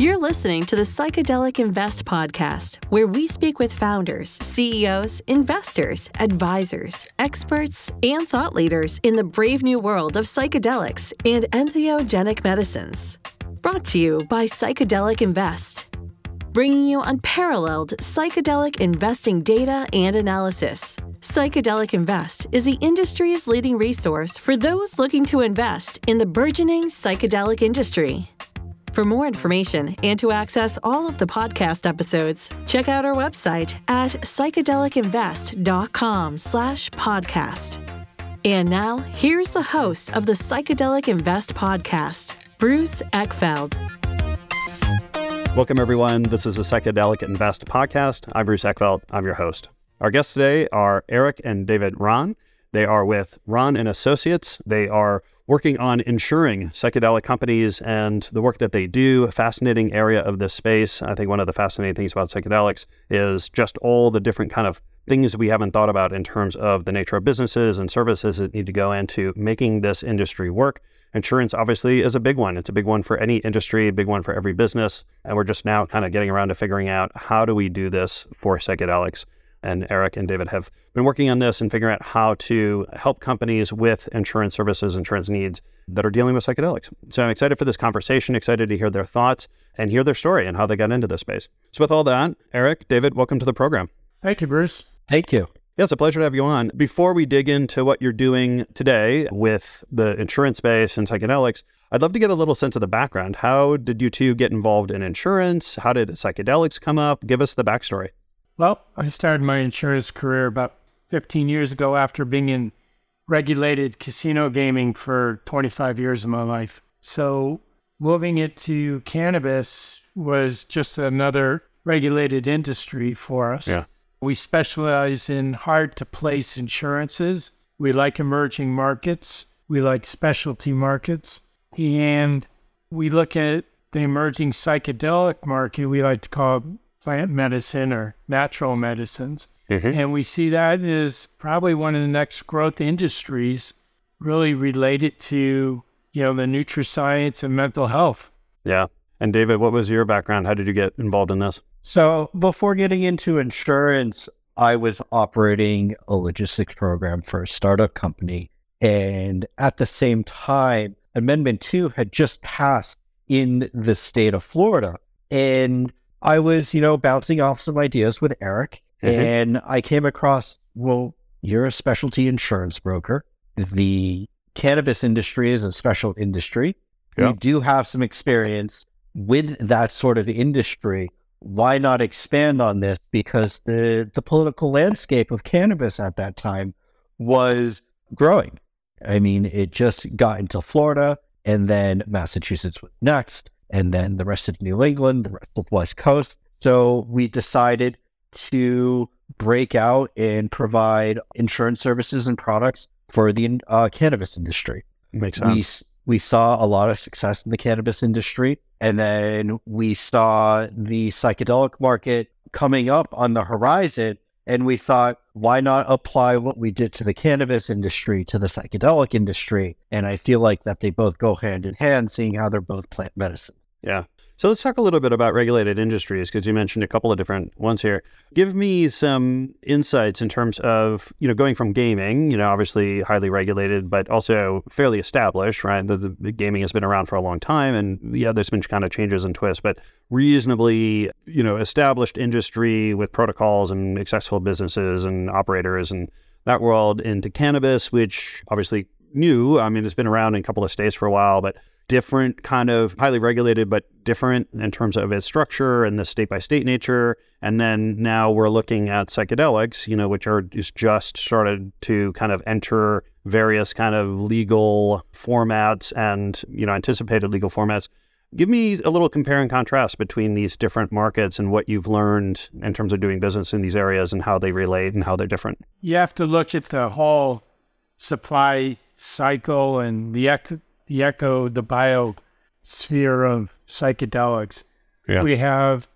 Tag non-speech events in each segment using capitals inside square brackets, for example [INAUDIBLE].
You're listening to the Psychedelic Invest podcast, where we speak with founders, CEOs, investors, advisors, experts, and thought leaders in the brave new world of psychedelics and entheogenic medicines. Brought to you by Psychedelic Invest, bringing you unparalleled psychedelic investing data and analysis. Psychedelic Invest is the industry's leading resource for those looking to invest in the burgeoning psychedelic industry. For more information and to access all of the podcast episodes, check out our website at psychedelicinvest.com slash podcast. And now, here's the host of the Psychedelic Invest podcast, Bruce Eckfeldt. Welcome, everyone. This is the Psychedelic Invest podcast. I'm Bruce Eckfeldt. I'm your host. Our guests today are Eric and David Rahn. They are with Rahn and Associates. They are working on insuring psychedelic companies and the work that they do. A fascinating area of this space. I think one of the fascinating things about psychedelics is just all the different kind of things we haven't thought about in terms of the nature of businesses and services that need to go into making this industry work. Insurance obviously is a big one. It's a big one for any industry, a big one for every business. And we're just now kind of getting around to figuring out how do we do this for psychedelics and Eric and David have been working on this and figuring out how to help companies with insurance services, insurance needs that are dealing with psychedelics. So I'm excited for this conversation, excited to hear their thoughts and hear their story and how they got into this space. So with all that, Eric, David, welcome to the program. Thank you, Bruce. Thank you. Yeah, it's a pleasure to have you on. Before we dig into what you're doing today with the insurance space and psychedelics, I'd love to get a little sense of the background. How did you two get involved in insurance? How did psychedelics come up? Give us the backstory. Well, I started my insurance career about 15 years ago after being in regulated casino gaming for 25 years of my life. So moving it to cannabis was just another regulated industry for us. Yeah. We specialize in hard to place insurances. We like emerging markets. We like specialty markets. And we look at the emerging psychedelic market, we like to call plant medicine or natural medicines. Mm-hmm. And we see that as probably one of the next growth industries really related to, you know, the nutrascience and mental health. Yeah. And David, what was your background? How did you get involved in this? So before getting into insurance, I was operating a logistics program for a startup company. And at the same time, Amendment 2 had just passed in the state of Florida. And I was, you know, bouncing off some ideas with Eric, mm-hmm. and I came across, well, you're a specialty insurance broker. The cannabis industry is a special industry. Yep. You do have some experience with that sort of industry. Why not expand on this? Because the, the political landscape of cannabis at that time was growing. I mean, it just got into Florida, and then Massachusetts was next and then the rest of New England, the rest of the West Coast. So we decided to break out and provide insurance services and products for the uh, cannabis industry. Makes sense. We, saw a lot of success in the cannabis industry, and then we saw the psychedelic market coming up on the horizon. And we thought, why not apply what we did to the cannabis industry to the psychedelic industry? And I feel like that they both go hand in hand, seeing how they're both plant medicine. Yeah. So let's talk a little bit about regulated industries because you mentioned a couple of different ones here. Give me some insights in terms of, you know, going from gaming, you know, obviously highly regulated, but also fairly established, right? The, the gaming has been around for a long time and yeah, there's been kind of changes and twists, but reasonably, you know, established industry with protocols and accessible businesses and operators and that world into cannabis, which obviously new. I mean, it's been around in a couple of states for a while, but different kind of highly regulated, but different in terms of its structure and the state by state nature. And then now we're looking at psychedelics, you know, which are just started to kind of enter various kind of legal formats and, you know, anticipated legal formats. Give me a little compare and contrast between these different markets and what you've learned in terms of doing business in these areas and how they relate and how they're different. You have to look at the whole supply cycle and the the echo, the biosphere of psychedelics. Yeah. We have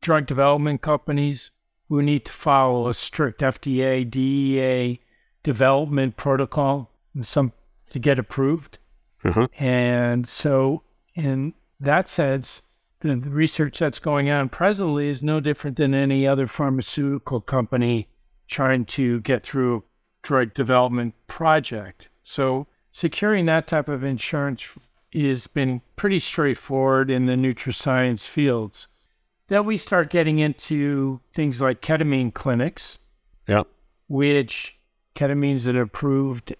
drug development companies who need to follow a strict FDA, DEA development protocol some to get approved. Uh-huh. And so In that sense, the research that's going on presently is no different than any other pharmaceutical company trying to get through a drug development project. So securing that type of insurance has been pretty straightforward in the nutrascience fields. Then we start getting into things like ketamine clinics, Yeah. which ketamine is an approved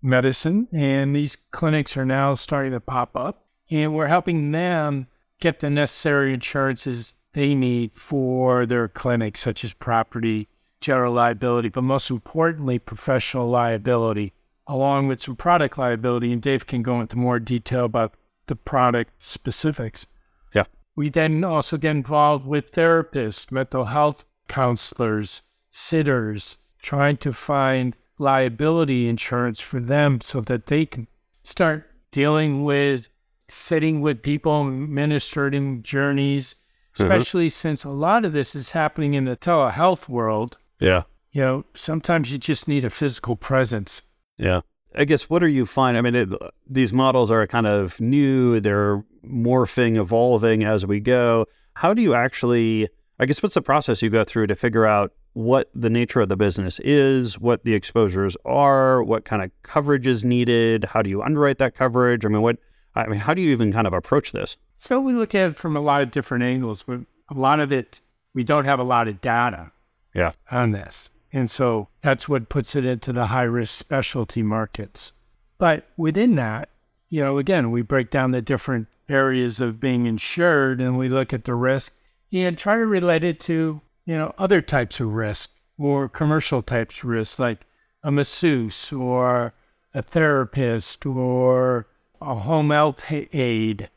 medicine, and these clinics are now starting to pop up, and we're helping them get the necessary insurances they need for their clinics, such as property, general liability, but most importantly, professional liability, along with some product liability. And Dave can go into more detail about the product specifics. Yeah. We then also get involved with therapists, mental health counselors, sitters, trying to find liability insurance for them so that they can start dealing with sitting with people, administering journeys, mm-hmm. especially since a lot of this is happening in the telehealth world. Yeah. You know, sometimes you just need a physical presence. Yeah. I guess what are you finding? I mean, it, these models are kind of new, they're morphing, evolving as we go. How do you actually, I guess, what's the process you go through to figure out what the nature of the business is, what the exposures are, what kind of coverage is needed? How do you underwrite that coverage? I mean, what, I mean, how do you even kind of approach this? So we look at it from a lot of different angles, but a lot of it, we don't have a lot of data Yeah. on this. And so that's what puts it into the high risk specialty markets. But within that, you know, again, we break down the different areas of being insured and we look at the risk and try to relate it to, you know, other types of risk or commercial types of risk, like a masseuse or a therapist or a home health aide.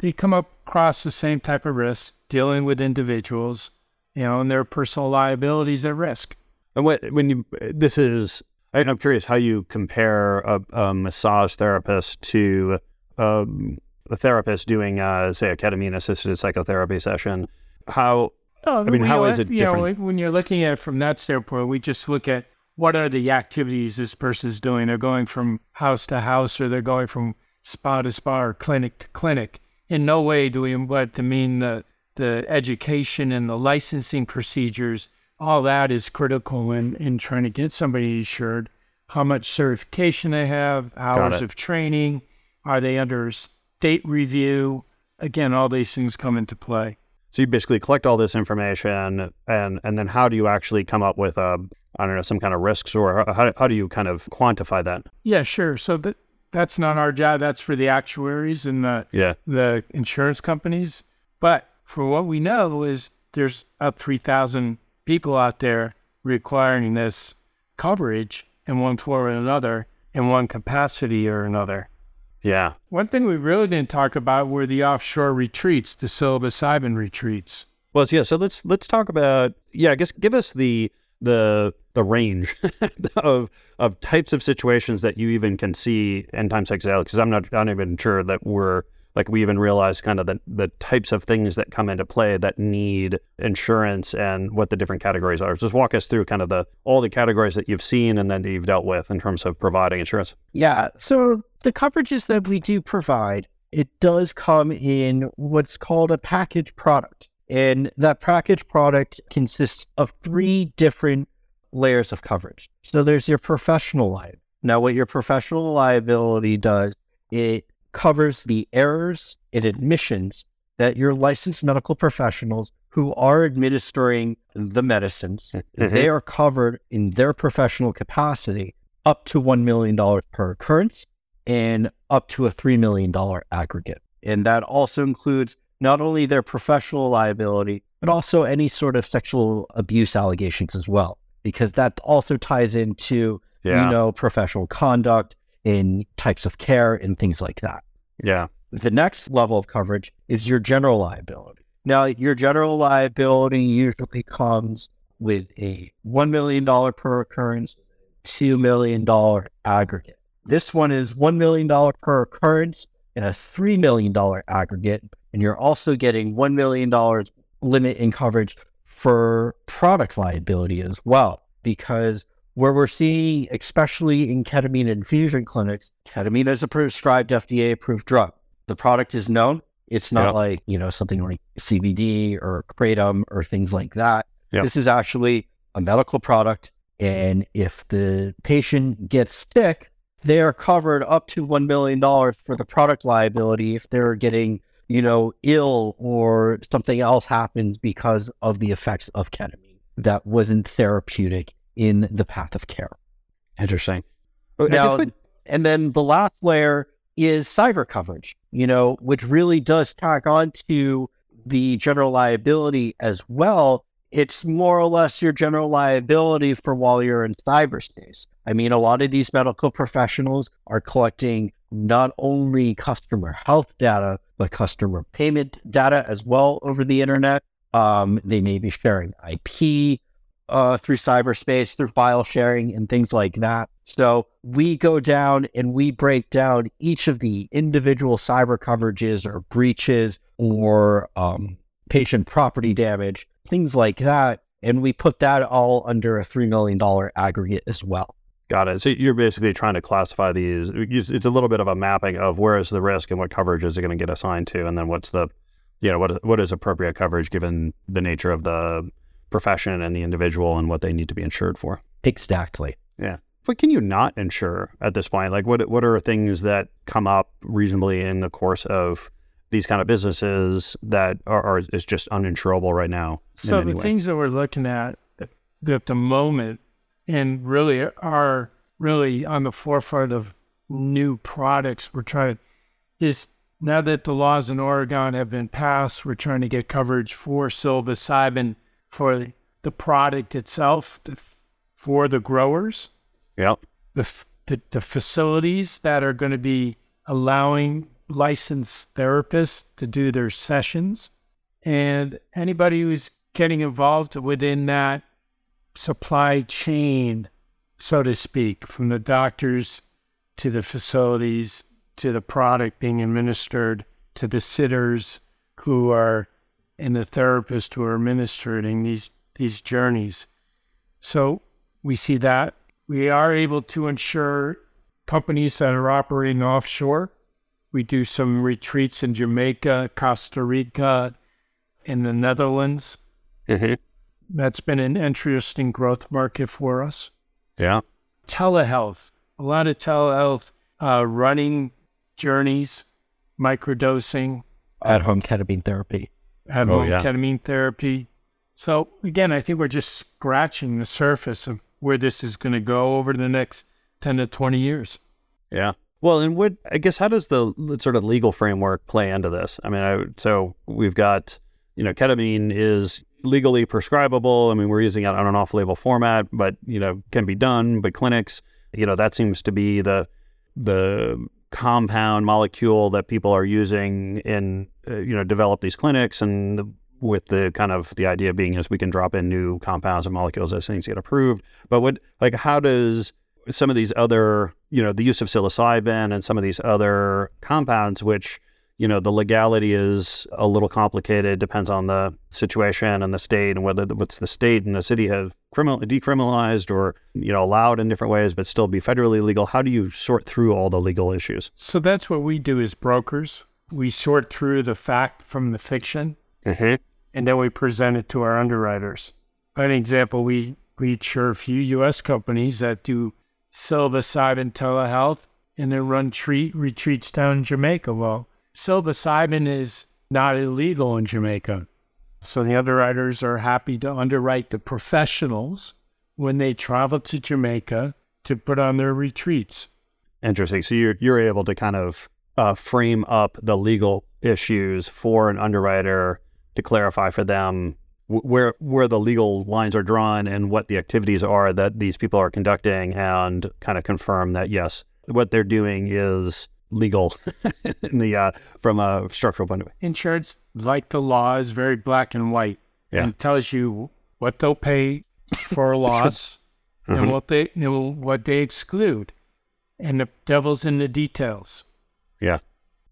They come across the same type of risk dealing with individuals, you know, and their personal liabilities at risk. And what, when you, this is, I- I'm curious how you compare a, a massage therapist to um, a therapist doing, uh, say, a ketamine assisted psychotherapy session. How, Oh, I mean, how is it know, different? when you're looking at it from that standpoint, we just look at what are the activities this person's doing. They're going from house to house, or they're going from spa to spa, or clinic to clinic. In no way do we want to mean the the education and the licensing procedures. All that is critical in in trying to get somebody insured. How much certification they have, hours of training, are they under state review? Again, all these things come into play. so you basically collect all this information and, and then how do you actually come up with, a, I don't know, some kind of risks or how, how do you kind of quantify that? Yeah, sure. So that that's not our job. That's for the actuaries and the Yeah. the insurance companies. But for what we know is there's up three thousand people out there requiring this coverage in one form or another, in one capacity or another. Yeah. One thing we really didn't talk about were the offshore retreats, the psilocybin retreats. Well, yeah. So let's let's talk about yeah. I guess give us the the the range [LAUGHS] of of types of situations that you even can see in time psychedelics. Because I'm not I'm not even sure that we're like we even realize kind of the the types of things that come into play that need insurance and what the different categories are. Just walk us through kind of the all the categories that you've seen and then that you've dealt with in terms of providing insurance. Yeah. So the coverages that we do provide, it does come in what's called a package product. And that package product consists of three different layers of coverage. So there's your professional liability. Now, what your professional liability does, it covers the errors and omissions that your licensed medical professionals who are administering the medicines, Mhm. they are covered in their professional capacity up to $1 million per occurrence and up to a $3 million aggregate. And that also includes not only their professional liability, but also any sort of sexual abuse allegations as well, because that also ties into, Yeah. you know, professional conduct in types of care and things like that. Yeah. The next level of coverage is your general liability. Now, your general liability usually comes with a $1 million per occurrence, $2 million aggregate. This one is $1 million per occurrence and a $3 million aggregate. And you're also getting $1 million limit in coverage for product liability as well, because where we're seeing, especially in ketamine infusion clinics, ketamine is a prescribed FDA approved drug. The product is known. It's not like, you know, something like CBD or Kratom or things like that. This is actually a medical product. And if the patient gets sick, they are covered up to $1 million for the product liability if they're getting, you know, ill or something else happens because of the effects of ketamine that wasn't therapeutic in the path of care. Interesting. Oh, Now, what- and then the last layer is cyber coverage, you know, which really does tack on to the general liability as well. It's more or less your general liability for while you're in cyberspace. I mean, a lot of these medical professionals are collecting not only customer health data, but customer payment data as well over the internet. Um, they may be sharing IP uh, through cyberspace, through file sharing, and things like that. So we go down and we break down each of the individual cyber coverages or breaches or um, patient property damage, things like that. And we put that all under a $3 million aggregate as well. Got it. So you're basically trying to classify these. It's a little bit of a mapping of where is the risk and what coverage is it going to get assigned to, and then what's the, you know, what what is appropriate coverage given the nature of the profession and the individual and what they need to be insured for. Exactly. Yeah. What can you not insure at this point? Like what what are things that come up reasonably in the course of these kind of businesses that are, are is just uninsurable right now? So the way? things that we're looking at at at the moment and really are really on the forefront of new products we're trying is now that the laws in Oregon have been passed, we're trying to get coverage for psilocybin for the product itself, the, for the growers, yeah, the, the the facilities that are going to be allowing licensed therapists to do their sessions, and anybody who's getting involved within that supply chain, so to speak, from the doctors to the facilities to the product being administered to the sitters who are and the therapists who are administering these these journeys. So we see that we are able to ensure companies that are operating offshore. We do some retreats in Jamaica, Costa Rica, in the Netherlands. Mhm. That's been an interesting growth market for us. yeah, Telehealth, a lot of telehealth uh, running journeys, microdosing, At home ketamine therapy. At Oh, yeah. ketamine therapy. So again, I think we're just scratching the surface of where this is going to go over the next 10 to 20 years. Yeah. Well, and what I guess how does the sort of legal framework play into this? I mean, I, so we've got you know ketamine is legally prescribable. I mean, we're using it on an off-label format, but you know can be done by clinics. You know that seems to be the the compound molecule that people are using in uh, you know develop these clinics and the, with the kind of the idea being is we can drop in new compounds and molecules as things get approved. But what like how does some of these other you know the use of psilocybin and some of these other compounds which you know the legality is a little complicated depends on the situation and the state and whether the, what's the state and the city have criminal decriminalized or you know allowed in different ways but still be federally legal how do you sort through all the legal issues So that's what we do as brokers. We sort through the fact from the fiction mm-hmm. and then we present it to our underwriters. An example, we, we insure a few U.S. companies that do psilocybin telehealth and then run treat, retreats down in Jamaica. Well, psilocybin is not illegal in Jamaica. So the underwriters are happy to underwrite the professionals when they travel to Jamaica to put on their retreats. Interesting. So you're you're able to kind of uh, frame up the legal issues for an underwriter to clarify for them where where the legal lines are drawn and what the activities are that these people are conducting, and kind of confirm that yes, what they're doing is legal [LAUGHS] in the uh, from a structural point of view. Insurance, like the law, is very black and white. Yeah. And tells you what they'll pay for a [LAUGHS] loss Mhm. and what they you know, what they exclude. And the devil's in the details. Yeah.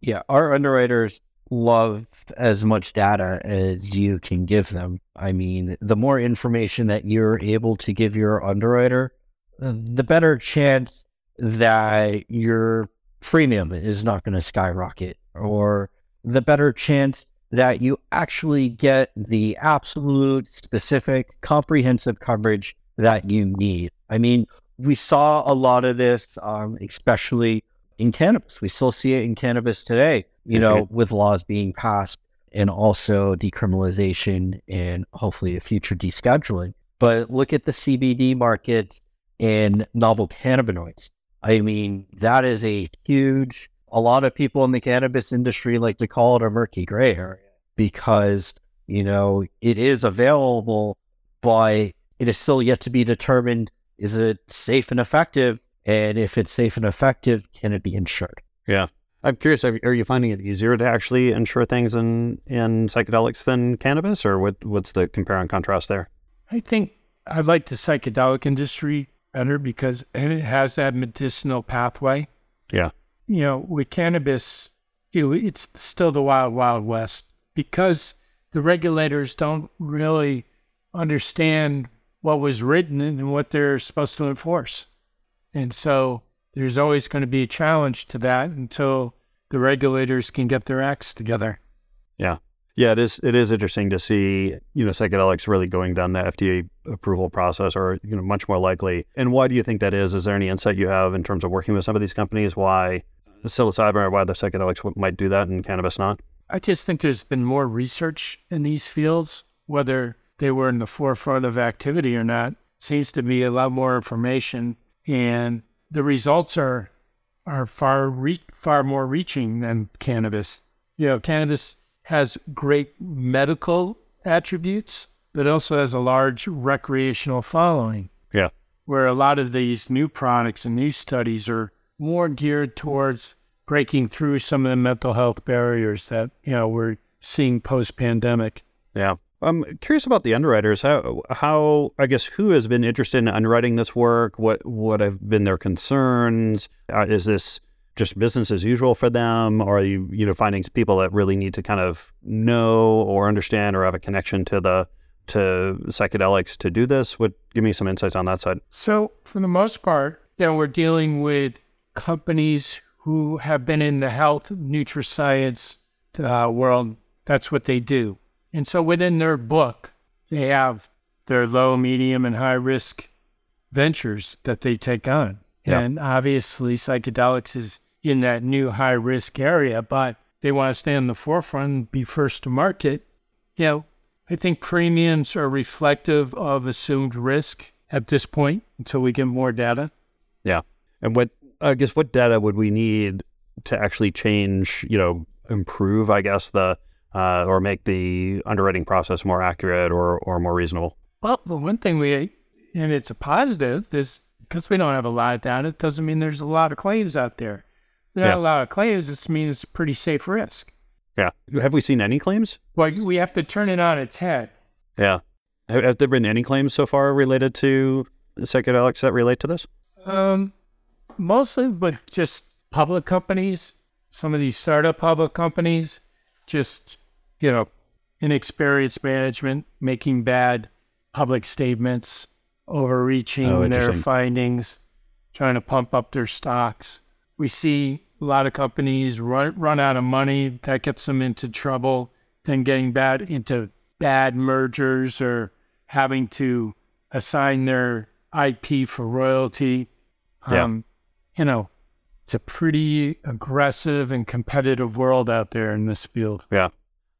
Yeah, our underwriters love as much data as you can give them. I mean, the more information that you're able to give your underwriter, the better chance that your premium is not going to skyrocket or the better chance that you actually get the absolute specific comprehensive coverage that you need. I mean, we saw a lot of this, um, especially in cannabis. We still see it in cannabis today, you know, with laws being passed and also decriminalization and hopefully a future descheduling. But look at the CBD market in novel cannabinoids. I mean, that is a huge, a lot of people in the cannabis industry like to call it a murky gray area because, you know, it is available, but it is still yet to be determined is it safe and effective? And if it's safe and effective, can it be insured? Yeah. I'm curious, are you finding it easier to actually insure things in, in psychedelics than cannabis, or what, what's the compare and contrast there? I think I like the psychedelic industry better because it has that medicinal pathway. Yeah. You know, with cannabis, you know, it's still the wild, wild west because the regulators don't really understand what was written and what they're supposed to enforce. And so there's always going to be a challenge to that until the regulators can get their acts together. Yeah. Yeah, it is it is interesting to see, you know, psychedelics really going down the FDA approval process or, you know, much more likely. And why do you think that is? Is there any insight you have in terms of working with some of these companies why psilocybin or why the psychedelics might do that and cannabis not? I just think there's been more research in these fields, whether they were in the forefront of activity or not. Seems to be a lot more information, and the results are are far re- far more reaching than cannabis. You know, cannabis has great medical attributes, but also has a large recreational following. Yeah, where a lot of these new products and new studies are more geared towards breaking through some of the mental health barriers that you know we're seeing post pandemic. Yeah. I'm curious about the underwriters. How, how I guess who has been interested in underwriting this work? What what have been their concerns? Uh, is this just business as usual for them, or are you you know finding people that really need to kind of know or understand or have a connection to the to psychedelics to do this? Would give me some insights on that side. So for the most part, then we're dealing with companies who have been in the health nutrascience uh, world. That's what they do. And so within their book, they have their low, medium, and high risk ventures that they take on. Yeah. And obviously, psychedelics is in that new high risk area, but they want to stay on the forefront and be first to market. You know, I think premiums are reflective of assumed risk at this point until we get more data. Yeah. And what, I guess, what data would we need to actually change, you know, improve, I guess, the, uh, or make the underwriting process more accurate or, or more reasonable? Well, the one thing we, and it's a positive, is because we don't have a lot of data, it doesn't mean there's a lot of claims out there. There yeah. a lot of claims, This means it's pretty safe risk. Yeah. Have we seen any claims? Well, we have to turn it on its head. Yeah. Have, have there been any claims so far related to psychedelics that relate to this? Um, mostly, but just public companies, some of these startup public companies, just you know, inexperienced management making bad public statements, overreaching oh, their findings, trying to pump up their stocks. We see a lot of companies run, run out of money. That gets them into trouble. Then getting bad into bad mergers or having to assign their IP for royalty. Yeah. Um, you know, it's a pretty aggressive and competitive world out there in this field. Yeah.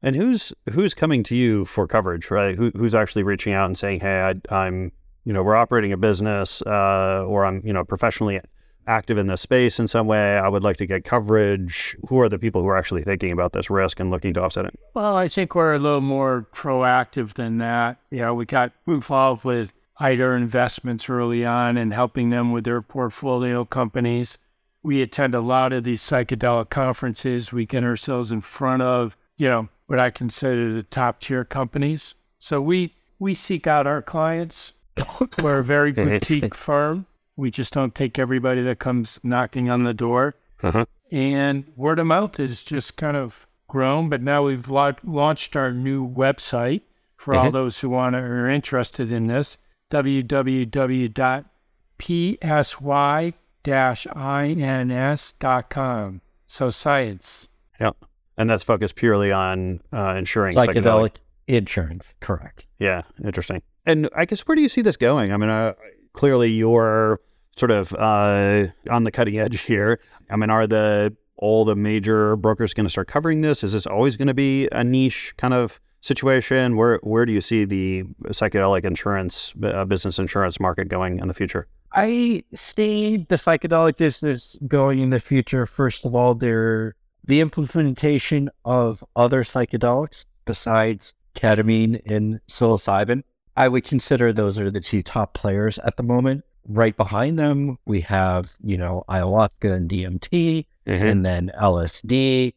And who's who's coming to you for coverage, right? Who, who's actually reaching out and saying, "Hey, I, am you know, we're operating a business, uh, or I'm, you know, professionally active in this space in some way. I would like to get coverage." Who are the people who are actually thinking about this risk and looking to offset it? Well, I think we're a little more proactive than that. You know, we got involved with Eider Investments early on and helping them with their portfolio companies. We attend a lot of these psychedelic conferences. We get ourselves in front of, you know, what I consider the top tier companies. So we we seek out our clients. [LAUGHS] We're a very boutique firm. We just don't take everybody that comes knocking on the door. Uh-huh. And word of mouth is just kind of grown. But now we've la- launched our new website for all mm-hmm. those who want to, are interested in this www.psy-ins.com. So PSYINS. Yep. And that's focused purely on uh, insuring psychedelic, psychedelic. insurance. Correct. Yeah, interesting. And I guess where do you see this going? I mean, uh, clearly you're sort of uh, on the cutting edge here. I mean, are the all the major brokers going to start covering this? Is this always going to be a niche kind of situation? Where where do you see the psychedelic insurance uh, business insurance market going in the future? I see the psychedelic business going in the future. First of all, there the implementation of other psychedelics besides ketamine and psilocybin. I would consider those are the two top players at the moment. Right behind them, we have, you know, ayahuasca and DMT, Mm-hmm. and then LSD.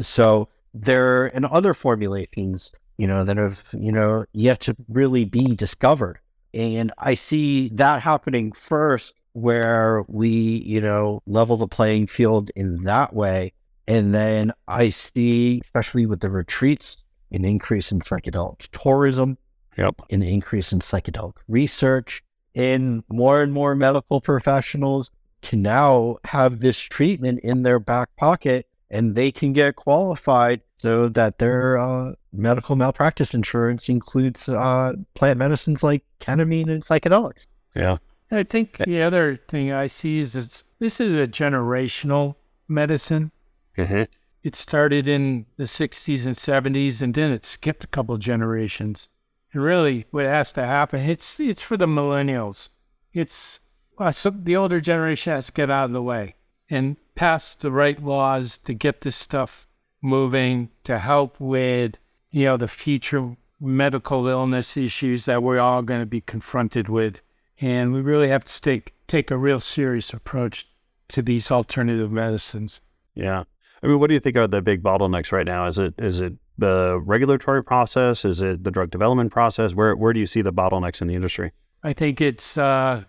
So there and other formulations, you know, that have, you know, yet to really be discovered. And I see that happening first where we, you know, level the playing field in that way. And then I see, especially with the retreats, an increase in psychedelic tourism, Yep. an increase in psychedelic research, in more and more medical professionals can now have this treatment in their back pocket and they can get qualified so that their uh, medical malpractice insurance includes uh, plant medicines like ketamine and psychedelics. Yeah. I think the other thing I see is it's this is a generational medicine. Mm-hmm. It started in the 60s and 70s, and then it skipped a couple generations. And really, what has to happen, it's it's for the millennials. It's uh, well, so the older generation has to get out of the way and pass the right laws to get this stuff moving to help with you know the future medical illness issues that we're all going to be confronted with. And we really have to take take a real serious approach to these alternative medicines. Yeah. I mean, what do you think are the big bottlenecks right now? Is it is it the regulatory process? Is it the drug development process? Where where do you see the bottlenecks in the industry? I think it's uh,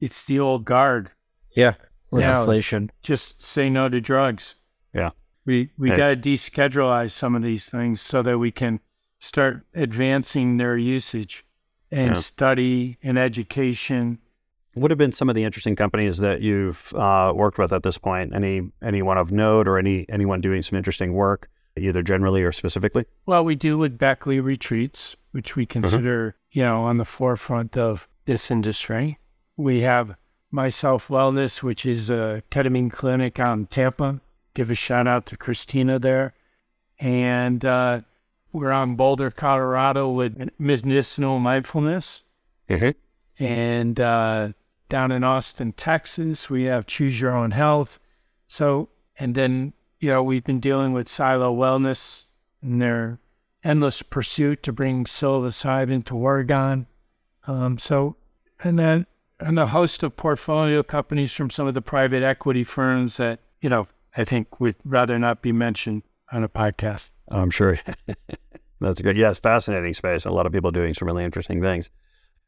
it's the old guard. Yeah. Yeah. Legislation. Just say no to drugs. Yeah. We we Hey. got to descheduleize some of these things so that we can start advancing their usage and Yeah. study and education. What have been some of the interesting companies that you've uh, worked with at this point? Any anyone of note or any anyone doing some interesting work, either generally or specifically? Well, we do with Beckley Retreats, which we consider, you know, on the forefront of this industry. We have Myself Wellness, which is a ketamine clinic in Tampa. Give a shout out to Christina there. And uh, we're on Boulder, Colorado with medicinal mindfulness. Mm-hmm. And uh, down in Austin, Texas, we have Choose Your Own Health. So, and then, you know, we've been dealing with Silo Wellness and their endless pursuit to bring psilocybin to Oregon. Um, so, and then, and a host of portfolio companies from some of the private equity firms that, you know, I think would rather not be mentioned on a podcast. I'm sure. [LAUGHS] That's good. Yes, fascinating space. A lot of people doing some really interesting things.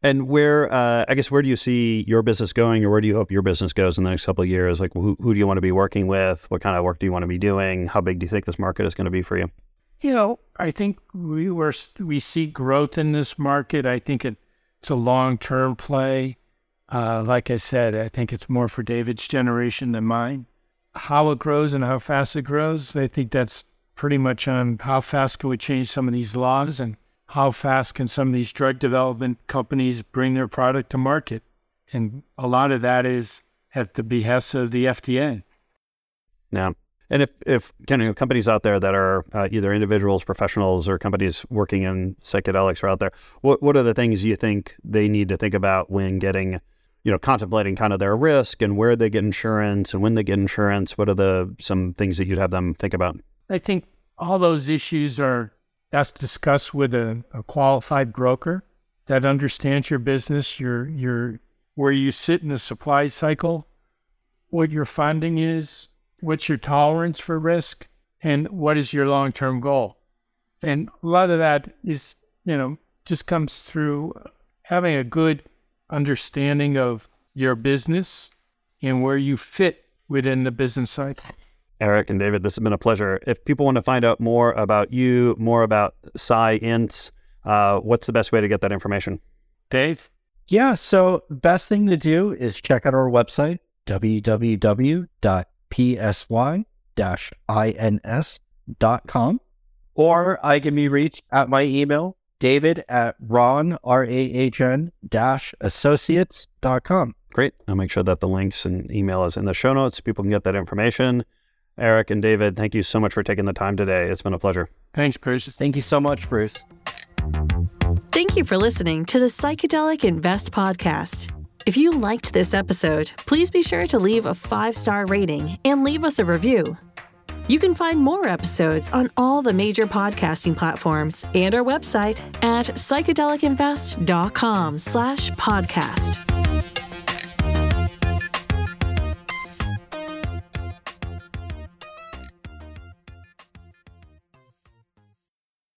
And where, uh, I guess, where do you see your business going, or where do you hope your business goes in the next couple of years? Like, who, who do you want to be working with? What kind of work do you want to be doing? How big do you think this market is going to be for you? You know, I think we were we see growth in this market. I think it, it's a long term play. Uh, like I said, I think it's more for David's generation than mine. How it grows and how fast it grows, I think that's pretty much on how fast can we change some of these laws and how fast can some of these drug development companies bring their product to market. And a lot of that is at the behest of the FDA. Yeah. And if, if kind of companies out there that are uh, either individuals, professionals, or companies working in psychedelics are out there, what, what are the things you think they need to think about when getting, you know, contemplating kind of their risk and where they get insurance and when they get insurance? What are the some things that you'd have them think about? I think all those issues are that's discussed with a, a qualified broker that understands your business, your your where you sit in the supply cycle, what your funding is, what's your tolerance for risk, and what is your long term goal. And a lot of that is, you know, just comes through having a good understanding of your business and where you fit within the business cycle. Eric and David, this has been a pleasure. If people want to find out more about you, more about PSYINS, uh, what's the best way to get that information? Dave? Yeah, so best thing to do is check out our website, ron.rahn.com, or I can be reached at my email, david at rahn, R-A-H-N, dash associates.com. Great. I'll make sure that the links and email is in the show notes so people can get that information. Eric and David, thank you so much for taking the time today. It's been a pleasure. Thanks, Bruce. Thank you so much, Bruce. Thank you for listening to the Psychedelic Invest podcast. If you liked this episode, please be sure to leave a five star rating and leave us a review. You can find more episodes on all the major podcasting platforms and our website at psychedelicinvest.com slash podcast.